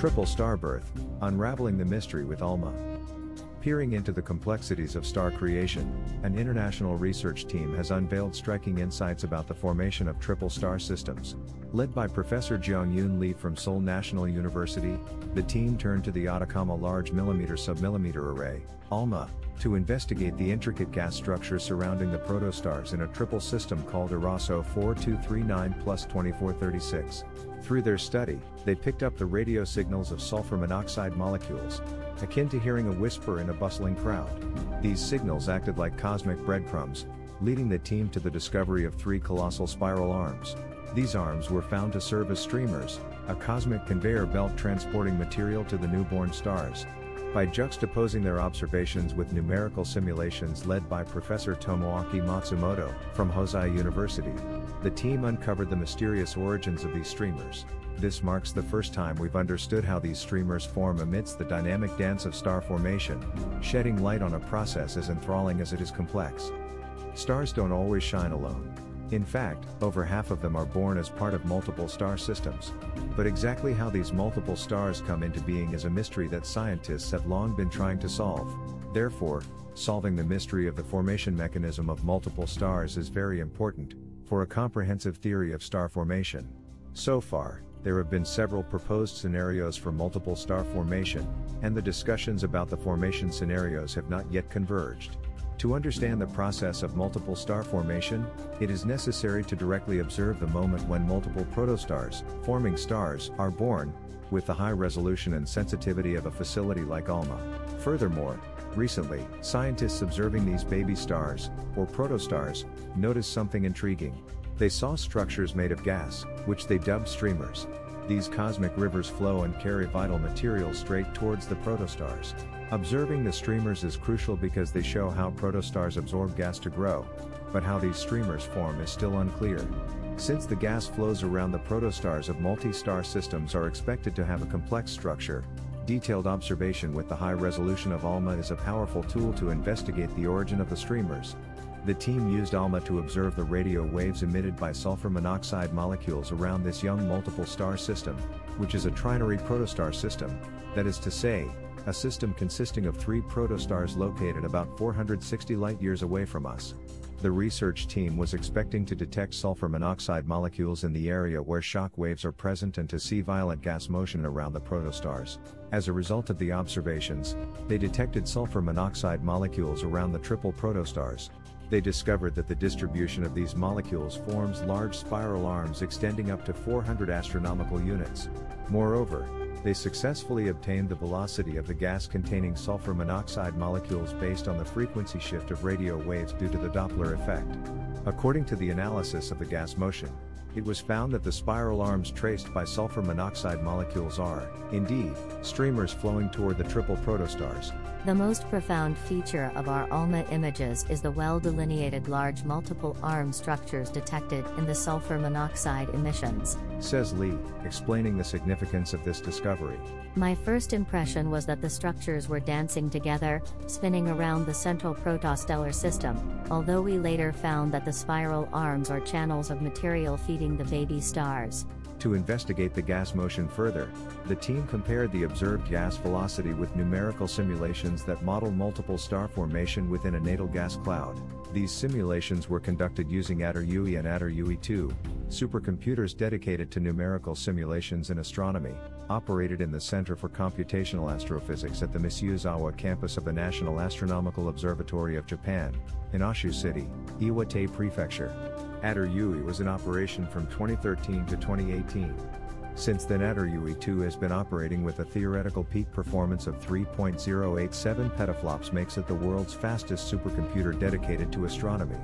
Triple Star Birth Unraveling the Mystery with ALMA. Peering into the complexities of star creation, an international research team has unveiled striking insights about the formation of triple star systems. Led by Professor Jeong-Eun Lee from Seoul National University, the team turned to the Atacama Large Millimeter Submillimeter Array, ALMA, to investigate the intricate gas structure surrounding the protostars in a triple system called IRAS 04239 plus 2436. Through their study, they picked up the radio signals of sulfur monoxide molecules, akin to hearing a whisper in a bustling crowd. These signals acted like cosmic breadcrumbs, leading the team to the discovery of three colossal spiral arms. These arms were found to serve as streamers, a cosmic conveyor belt transporting material to the newborn stars. By juxtaposing their observations with numerical simulations led by Professor Tomoaki Matsumoto from Hosei University, the team uncovered the mysterious origins of these streamers. This marks the first time we've understood how these streamers form amidst the dynamic dance of star formation, shedding light on a process as enthralling as it is complex. Stars don't always shine alone. In fact, over half of them are born as part of multiple star systems. But exactly how these multiple stars come into being is a mystery that scientists have long been trying to solve. Therefore, solving the mystery of the formation mechanism of multiple stars is very important for a comprehensive theory of star formation. So far, there have been several proposed scenarios for multiple star formation, and the discussions about the formation scenarios have not yet converged. To understand the process of multiple star formation, it is necessary to directly observe the moment when multiple protostars, forming stars, are born, with the high resolution and sensitivity of a facility like ALMA. Furthermore, recently, scientists observing these baby stars, or protostars, noticed something intriguing. They saw structures made of gas, which they dubbed streamers. These cosmic rivers flow and carry vital material straight towards the protostars. Observing the streamers is crucial because they show how protostars absorb gas to grow, but how these streamers form is still unclear. Since the gas flows around the protostars of multi-star systems are expected to have a complex structure, detailed observation with the high resolution of ALMA is a powerful tool to investigate the origin of the streamers. The team used ALMA to observe the radio waves emitted by sulfur monoxide molecules around this young multiple star system, which is a trinary protostar system, that is to say, a system consisting of three protostars located about 460 light-years away from us. The research team was expecting to detect sulfur monoxide molecules in the area where shock waves are present and to see violent gas motion around the protostars. As a result of the observations, they detected sulfur monoxide molecules around the triple protostars. They discovered that the distribution of these molecules forms large spiral arms extending up to 400 astronomical units. Moreover, they successfully obtained the velocity of the gas containing sulfur monoxide molecules based on the frequency shift of radio waves due to the Doppler effect. According to the analysis of the gas motion, it was found that the spiral arms traced by sulfur monoxide molecules are, indeed, streamers flowing toward the triple protostars. The most profound feature of our ALMA images is the well-delineated large multiple arm structures detected in the sulfur monoxide emissions. Says Lee, explaining the significance of this discovery. My first impression was that the structures were dancing together, spinning around the central protostellar system, although we later found that the spiral arms are channels of material feeding the baby stars. To investigate the gas motion further, the team compared the observed gas velocity with numerical simulations that model multiple star formation within a natal gas cloud. These simulations were conducted using ATERUI and ATERUI II, supercomputers dedicated to numerical simulations in astronomy, operated in the Center for Computational Astrophysics at the Mizusawa campus of the National Astronomical Observatory of Japan, in Oshu City, Iwate Prefecture. ATERUI was in operation from 2013 to 2018. Since then ATERUI II has been operating with a theoretical peak performance of 3.087 petaflops makes it the world's fastest supercomputer dedicated to astronomy.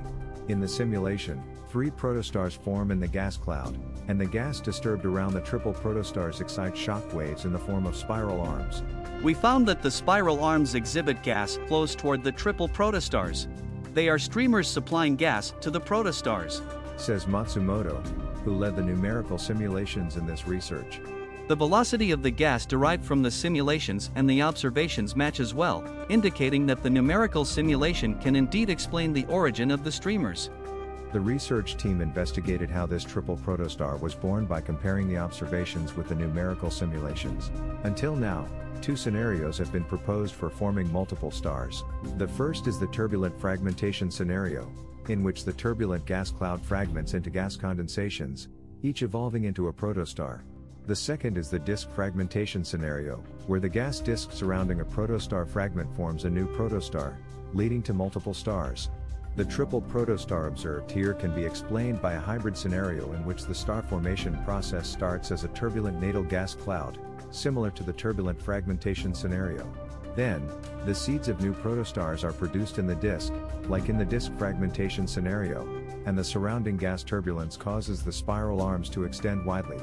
In the simulation, three protostars form in the gas cloud, and the gas disturbed around the triple protostars excites shock waves in the form of spiral arms. We found that the spiral arms exhibit gas flows toward the triple protostars. They are streamers supplying gas to the protostars. Says Matsumoto, who led the numerical simulations in this research. The velocity of the gas derived from the simulations and the observations matches well, indicating that the numerical simulation can indeed explain the origin of the streamers. The research team investigated how this triple protostar was born by comparing the observations with the numerical simulations. Until now, two scenarios have been proposed for forming multiple stars. The first is the turbulent fragmentation scenario, in which the turbulent gas cloud fragments into gas condensations, each evolving into a protostar. The second is the disk fragmentation scenario, where the gas disk surrounding a protostar fragment forms a new protostar, leading to multiple stars. The triple protostar observed here can be explained by a hybrid scenario in which the star formation process starts as a turbulent natal gas cloud, similar to the turbulent fragmentation scenario. Then, the seeds of new protostars are produced in the disk, like in the disk fragmentation scenario, and the surrounding gas turbulence causes the spiral arms to extend widely.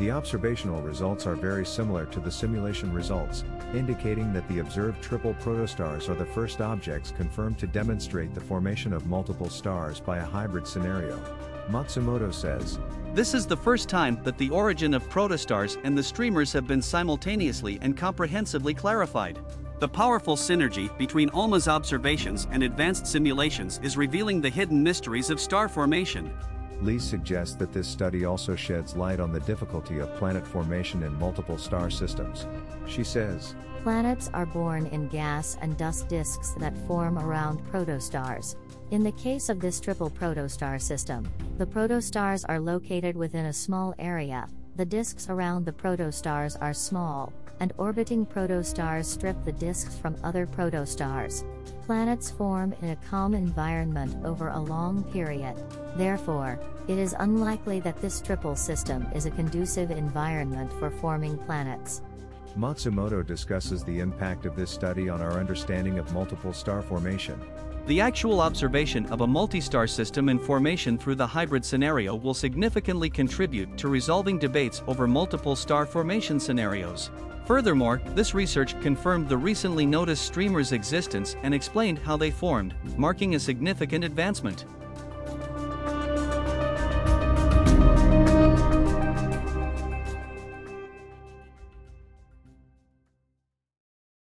The observational results are very similar to the simulation results, indicating that the observed triple protostars are the first objects confirmed to demonstrate the formation of multiple stars by a hybrid scenario. Matsumoto says, This is the first time that the origin of protostars and the streamers have been simultaneously and comprehensively clarified. The powerful synergy between ALMA's observations and advanced simulations is revealing the hidden mysteries of star formation. Lee suggests that this study also sheds light on the difficulty of planet formation in multiple star systems. She says, Planets are born in gas and dust disks that form around protostars. In the case of this triple protostar system, the protostars are located within a small area, the disks around the protostars are small, and orbiting protostars strip the disks from other protostars. Planets form in a calm environment over a long period. Therefore, it is unlikely that this triple system is a conducive environment for forming planets. Matsumoto discusses the impact of this study on our understanding of multiple star formation. The actual observation of a multi-star system in formation through the hybrid scenario will significantly contribute to resolving debates over multiple star formation scenarios. Furthermore, this research confirmed the recently noticed streamer's existence and explained how they formed, marking a significant advancement.